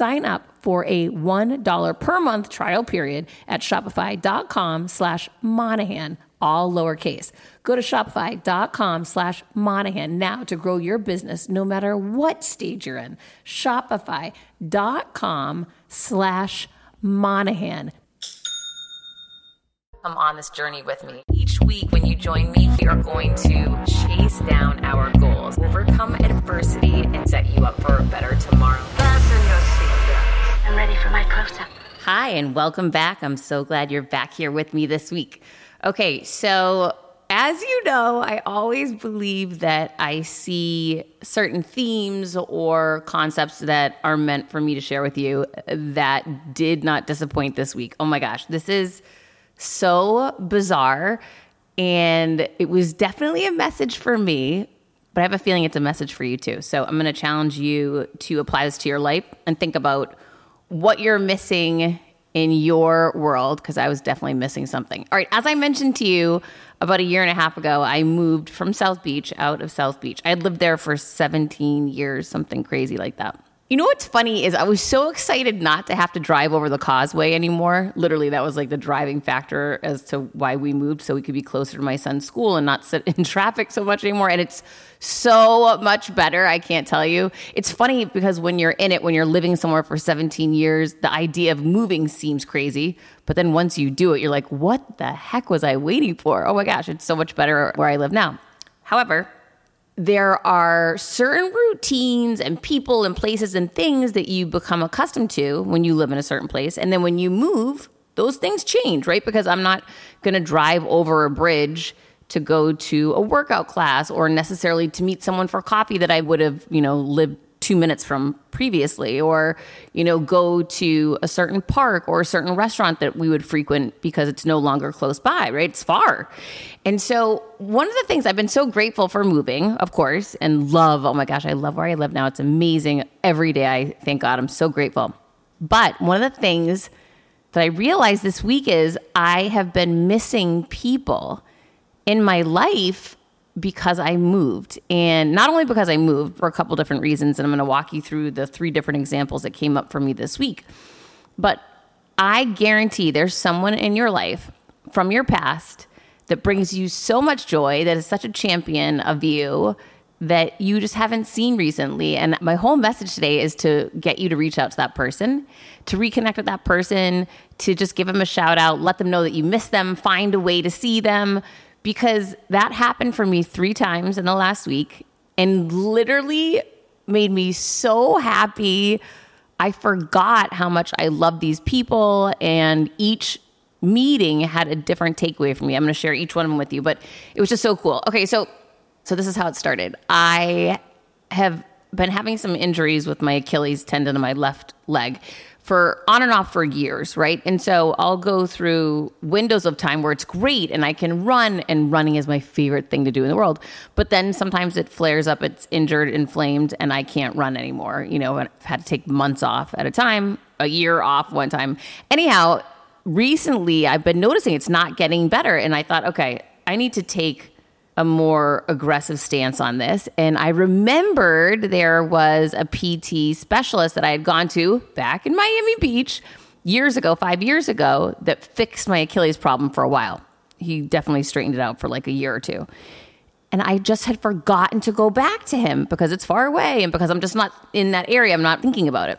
Sign up for a $1 per month trial period at shopify.com slash Monahan, all lowercase. Go to shopify.com slash Monahan now to grow your business no matter what stage you're in. Shopify.com slash Monahan. Come on this journey with me. Each week when you join me, we are going to chase down our goals, overcome adversity, and set you up for a better tomorrow. Ready for my close-up. Hi, and welcome back. I'm so glad you're back here with me this week. Okay, so as you know, I always believe that I see certain themes or concepts that are meant for me to share with you that did not disappoint this week. Oh my gosh, this is so bizarre. And it was definitely a message for me, but I have a feeling it's a message for you too. So I'm going to challenge you to apply this to your life and think about what you're missing in your world because I was definitely missing something. All right, as I mentioned to you about a year and a half ago, I moved from South Beach out of South Beach. I had lived there for 17 years, something crazy like that. You know what's funny is I was so excited not to have to drive over the causeway anymore. Literally, that was like the driving factor as to why we moved so we could be closer to my son's school and not sit in traffic so much anymore. And it's so much better, I can't tell you. It's funny because when you're in it, when you're living somewhere for 17 years, the idea of moving seems crazy. But then once you do it, you're like, what the heck was I waiting for? Oh my gosh, it's so much better where I live now. However, there are certain routines and people and places and things that you become accustomed to when you live in a certain place. And then when you move, those things change, right? Because I'm not going to drive over a bridge to go to a workout class or necessarily to meet someone for coffee that I would have, you know, lived two minutes from previously or you know go to a certain park or a certain restaurant that we would frequent because it's no longer close by right? It's far. And so one of the things i've been so grateful for moving of course and love oh my gosh i love where i live now. It's amazing. Every day i thank god. I'm so grateful. But one of the things that i realized this week is i have been missing people in my life because I moved. And not only because I moved for a couple different reasons, and I'm going to walk you through the three different examples that came up for me this week, but I guarantee there's someone in your life from your past that brings you so much joy, that is such a champion of you that you just haven't seen recently. And my whole message today is to get you to reach out to that person, to reconnect with that person, to just give them a shout out, let them know that you miss them, find a way to see them, because that happened for me three times in the last week and literally made me so happy. I forgot how much I love these people, and each meeting had a different takeaway for me. I'm going to share each one of them with you, but it was just so cool. Okay, so so this is how it started. I have been having some injuries with my Achilles tendon in my left leg for on and off for years, right? And so I'll go through windows of time where it's great and I can run, and running is my favorite thing to do in the world. But then sometimes it flares up, it's injured, inflamed, and I can't run anymore. You know, I've had to take months off at a time, a year off one time. Anyhow, recently I've been noticing it's not getting better. And I thought, okay, I need to take a more aggressive stance on this. And I remembered there was a PT specialist that I had gone to back in Miami Beach years ago, five years ago, that fixed my Achilles problem for a while. He definitely straightened it out for like a year or two. And I just had forgotten to go back to him because it's far away and because I'm just not in that area. I'm not thinking about it.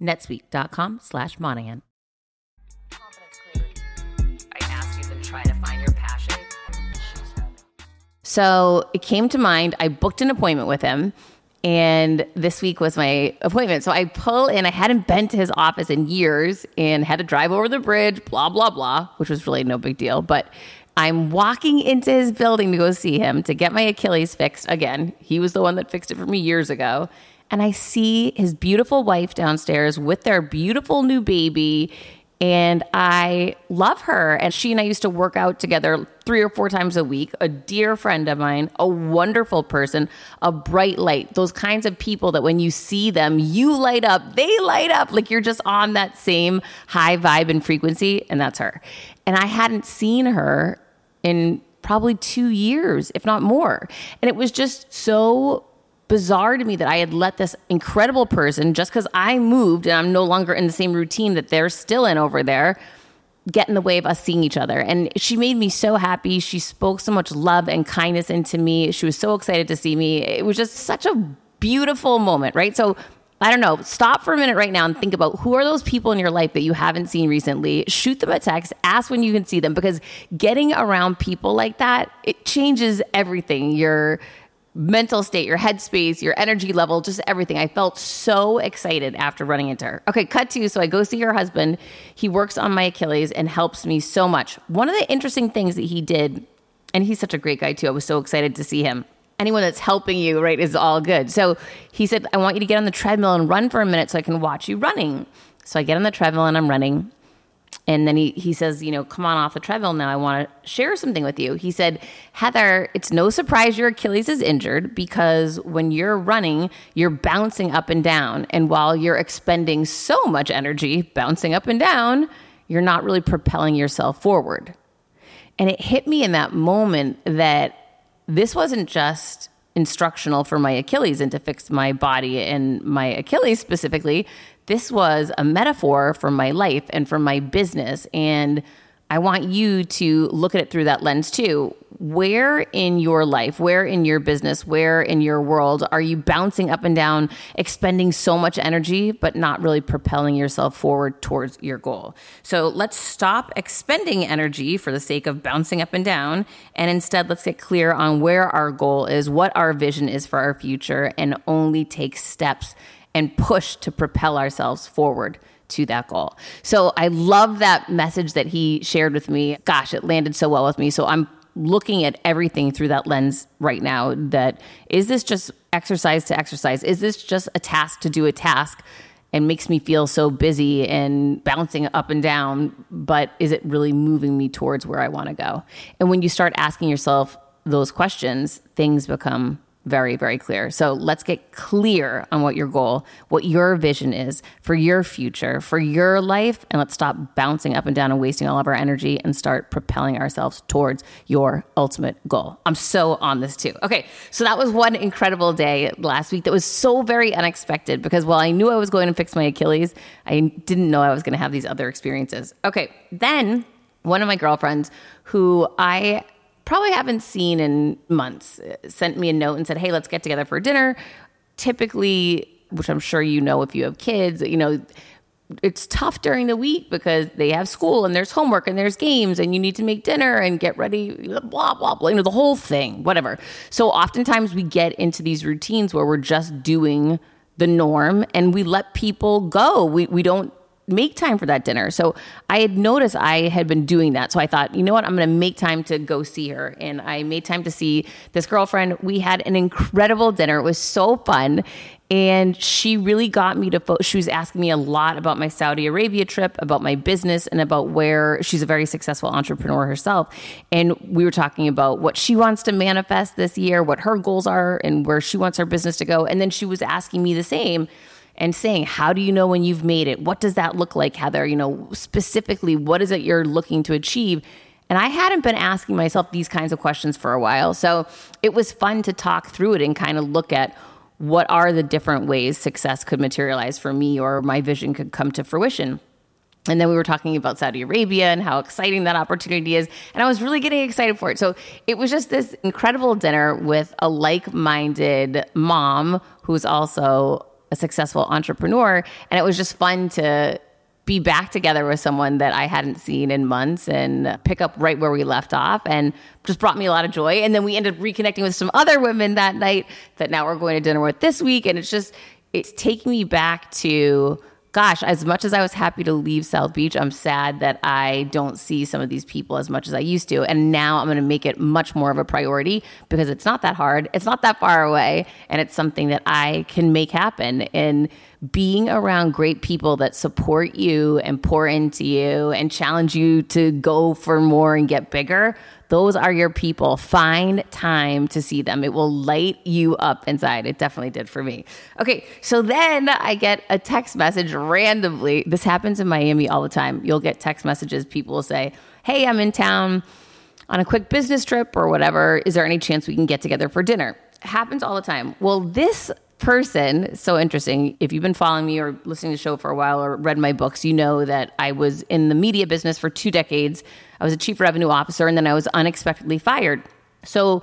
netsuite.com slash Monahan. So it came to mind. I booked an appointment with him, and this week was my appointment. So I pull in. I hadn't been to his office in years, and had to drive over the bridge. Blah blah blah, which was really no big deal. But I'm walking into his building to go see him to get my Achilles fixed again. He was the one that fixed it for me years ago and I see his beautiful wife downstairs with their beautiful new baby. And I love her. And she and I used to work out together three or four times a week. A dear friend of mine, a wonderful person, a bright light. Those kinds of people that when you see them, you light up, they light up. Like you're just on that same high vibe and frequency. And that's her. And I hadn't seen her in probably two years, if not more. And it was just so bizarre to me that I had let this incredible person, just because I moved and I'm no longer in the same routine that they're still in over there, get in the way of us seeing each other. And she made me so happy. She spoke so much love and kindness into me. She was so excited to see me. It was just such a beautiful moment, right? So I don't know. Stop for a minute right now and think about who are those people in your life that you haven't seen recently. Shoot them a text, ask when you can see them because getting around people like that, it changes everything. Your mental state, your headspace, your energy level, just everything. I felt so excited after running into her. Okay, cut to. So I go see her husband. He works on my Achilles and helps me so much. One of the interesting things that he did, and he's such a great guy too. I was so excited to see him. Anyone that's helping you, right, is all good. So he said, I want you to get on the treadmill and run for a minute so I can watch you running. So I get on the treadmill and I'm running. And then he, he says, you know, come on off the treadmill now. I want to share something with you. He said, Heather, it's no surprise your Achilles is injured because when you're running, you're bouncing up and down. And while you're expending so much energy bouncing up and down, you're not really propelling yourself forward. And it hit me in that moment that this wasn't just instructional for my Achilles and to fix my body and my Achilles specifically this was a metaphor for my life and for my business. And I want you to look at it through that lens too. Where in your life, where in your business, where in your world are you bouncing up and down, expending so much energy, but not really propelling yourself forward towards your goal? So let's stop expending energy for the sake of bouncing up and down. And instead, let's get clear on where our goal is, what our vision is for our future, and only take steps and push to propel ourselves forward to that goal. So I love that message that he shared with me. Gosh, it landed so well with me. So I'm looking at everything through that lens right now that is this just exercise to exercise? Is this just a task to do a task? and makes me feel so busy and bouncing up and down, but is it really moving me towards where I want to go? And when you start asking yourself those questions, things become very, very clear. So let's get clear on what your goal, what your vision is for your future, for your life, and let's stop bouncing up and down and wasting all of our energy and start propelling ourselves towards your ultimate goal. I'm so on this too. Okay, so that was one incredible day last week that was so very unexpected because while I knew I was going to fix my Achilles, I didn't know I was going to have these other experiences. Okay, then one of my girlfriends who I probably haven't seen in months uh, sent me a note and said, Hey, let's get together for dinner. Typically, which I'm sure you know if you have kids, you know, it's tough during the week because they have school and there's homework and there's games and you need to make dinner and get ready, blah, blah, blah, you know, the whole thing, whatever. So oftentimes we get into these routines where we're just doing the norm and we let people go. We, we don't make time for that dinner. So I had noticed I had been doing that. So I thought, you know what, I'm going to make time to go see her. And I made time to see this girlfriend. We had an incredible dinner. It was so fun. And she really got me to, fo- she was asking me a lot about my Saudi Arabia trip, about my business, and about where she's a very successful entrepreneur herself. And we were talking about what she wants to manifest this year, what her goals are, and where she wants her business to go. And then she was asking me the same and saying, How do you know when you've made it? What does that look like, Heather? You know, specifically, what is it you're looking to achieve? And I hadn't been asking myself these kinds of questions for a while. So it was fun to talk through it and kind of look at what are the different ways success could materialize for me or my vision could come to fruition. And then we were talking about Saudi Arabia and how exciting that opportunity is. And I was really getting excited for it. So it was just this incredible dinner with a like minded mom who's also a successful entrepreneur. And it was just fun to be back together with someone that I hadn't seen in months and pick up right where we left off and just brought me a lot of joy. And then we ended up reconnecting with some other women that night that now we're going to dinner with this week. And it's just, it's taking me back to gosh, as much as I was happy to leave South Beach, I'm sad that I don't see some of these people as much as I used to. And now I'm going to make it much more of a priority because it's not that hard, it's not that far away, and it's something that I can make happen. And being around great people that support you and pour into you and challenge you to go for more and get bigger those are your people. Find time to see them. It will light you up inside. It definitely did for me. Okay, so then I get a text message randomly. This happens in Miami all the time. You'll get text messages. People will say, Hey, I'm in town on a quick business trip or whatever. Is there any chance we can get together for dinner? It happens all the time. Well, this person, so interesting. If you've been following me or listening to the show for a while or read my books, you know that I was in the media business for two decades. I was a chief revenue officer and then I was unexpectedly fired. So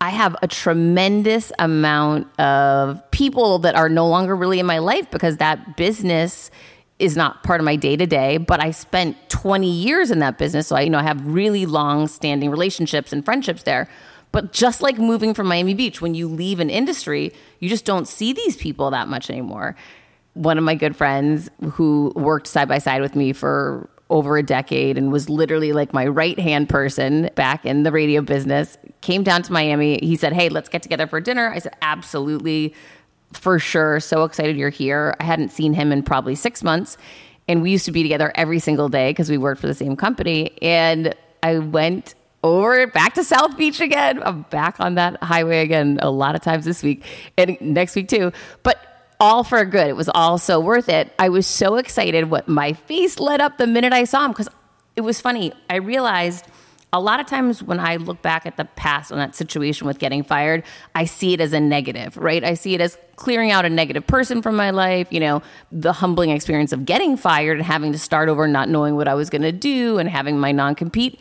I have a tremendous amount of people that are no longer really in my life because that business is not part of my day to day, but I spent 20 years in that business. So I, you know, I have really long standing relationships and friendships there. But just like moving from Miami Beach, when you leave an industry, you just don't see these people that much anymore. One of my good friends who worked side by side with me for over a decade and was literally like my right hand person back in the radio business came down to Miami. He said, Hey, let's get together for dinner. I said, Absolutely, for sure. So excited you're here. I hadn't seen him in probably six months. And we used to be together every single day because we worked for the same company. And I went over back to South Beach again. I'm back on that highway again a lot of times this week and next week too. But all for good. It was all so worth it. I was so excited. What my face lit up the minute I saw him because it was funny. I realized a lot of times when I look back at the past on that situation with getting fired, I see it as a negative, right? I see it as clearing out a negative person from my life, you know, the humbling experience of getting fired and having to start over, not knowing what I was going to do and having my non compete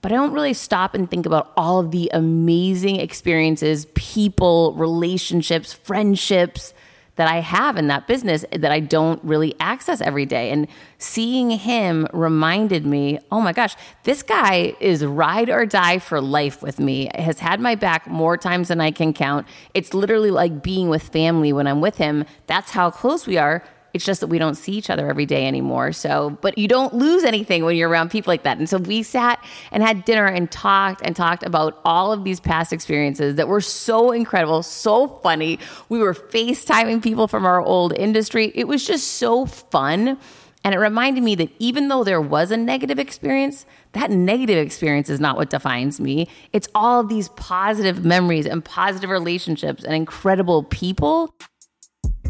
but I don't really stop and think about all of the amazing experiences, people, relationships, friendships that I have in that business that I don't really access every day. And seeing him reminded me, oh my gosh, this guy is ride or die for life with me, has had my back more times than I can count. It's literally like being with family when I'm with him. That's how close we are it's just that we don't see each other every day anymore. So, but you don't lose anything when you're around people like that. And so we sat and had dinner and talked and talked about all of these past experiences that were so incredible, so funny. We were FaceTiming people from our old industry. It was just so fun. And it reminded me that even though there was a negative experience, that negative experience is not what defines me. It's all these positive memories and positive relationships and incredible people.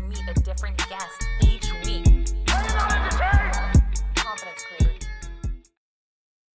Meet a different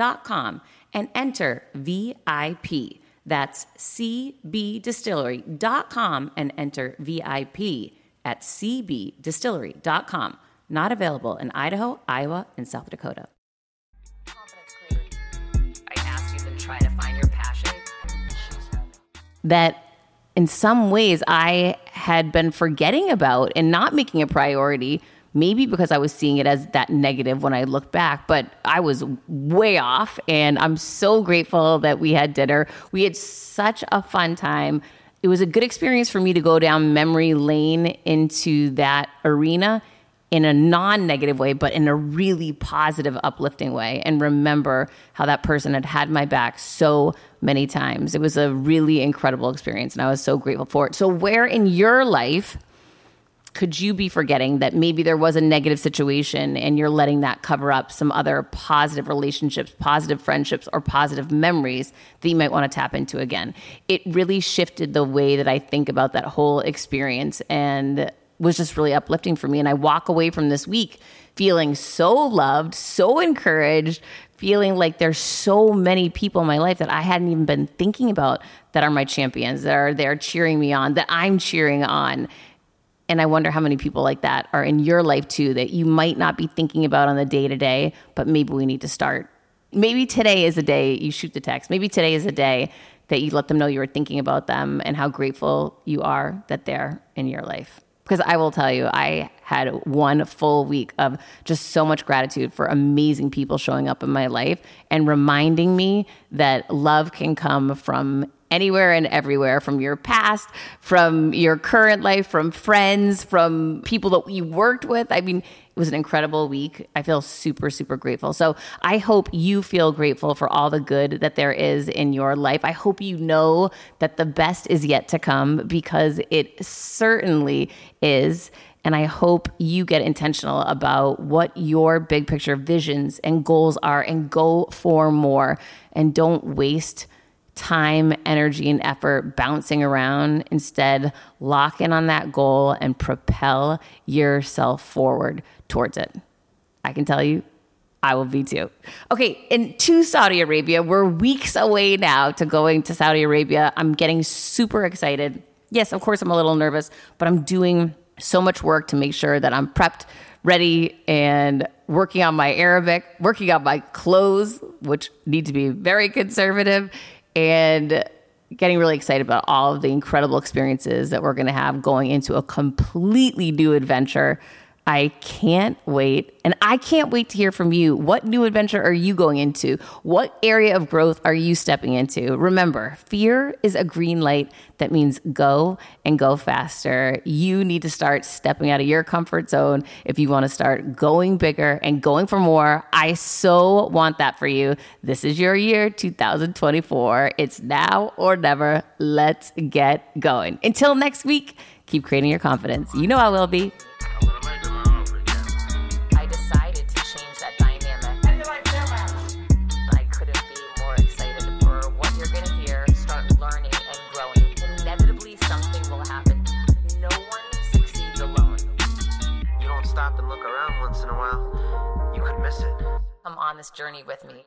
cbdistillery.com and enter VIP. That's cbdistillery.com and enter VIP at cbdistillery.com. Not available in Idaho, Iowa, and South Dakota. I asked you to try to find your passion. That in some ways I had been forgetting about and not making a priority maybe because I was seeing it as that negative when I look back, but I was way off. And I'm so grateful that we had dinner. We had such a fun time. It was a good experience for me to go down memory lane into that arena in a non negative way, but in a really positive, uplifting way, and remember how that person had had my back so many times. It was a really incredible experience, and I was so grateful for it. So, where in your life, could you be forgetting that maybe there was a negative situation and you're letting that cover up some other positive relationships, positive friendships, or positive memories that you might want to tap into again? It really shifted the way that I think about that whole experience and was just really uplifting for me. And I walk away from this week feeling so loved, so encouraged, feeling like there's so many people in my life that I hadn't even been thinking about that are my champions, that are there cheering me on, that I'm cheering on and I wonder how many people like that are in your life too that you might not be thinking about on the day to day, but maybe we need to start. Maybe today is a day you shoot the text. Maybe today is a day that you let them know you were thinking about them and how grateful you are that they're in your life Because I will tell you, I had one full week of just so much gratitude for amazing people showing up in my life and reminding me that love can come from anywhere and everywhere from your past, from your current life, from friends, from people that you worked with. I mean, it was an incredible week. I feel super, super grateful. So I hope you feel grateful for all the good that there is in your life. I hope you know that the best is yet to come because it certainly is. And I hope you get intentional about what your big picture visions and goals are and go for more and don't waste time, energy, and effort bouncing around. Instead, lock in on that goal and propel yourself forward towards it. I can tell you, I will be too. Okay, and into Saudi Arabia. We're weeks away now to going to Saudi Arabia. I'm getting super excited. Yes, of course, I'm a little nervous, but I'm doing so much work to make sure that I'm prepped, ready, and working on my Arabic, working on my clothes, which need to be very conservative, and getting really excited about all of the incredible experiences that we're going to have going into a completely new adventure I can't wait. And I can't wait to hear from you. What new adventure are you going into? What area of growth are you stepping into? Remember, fear is a green light that means go and go faster. You need to start stepping out of your comfort zone if you want to start going bigger and going for more. I so want that for you. This is your year 2024. It's now or never. Let's get going. Until next week, keep creating your confidence. You know I will be. On this journey with me.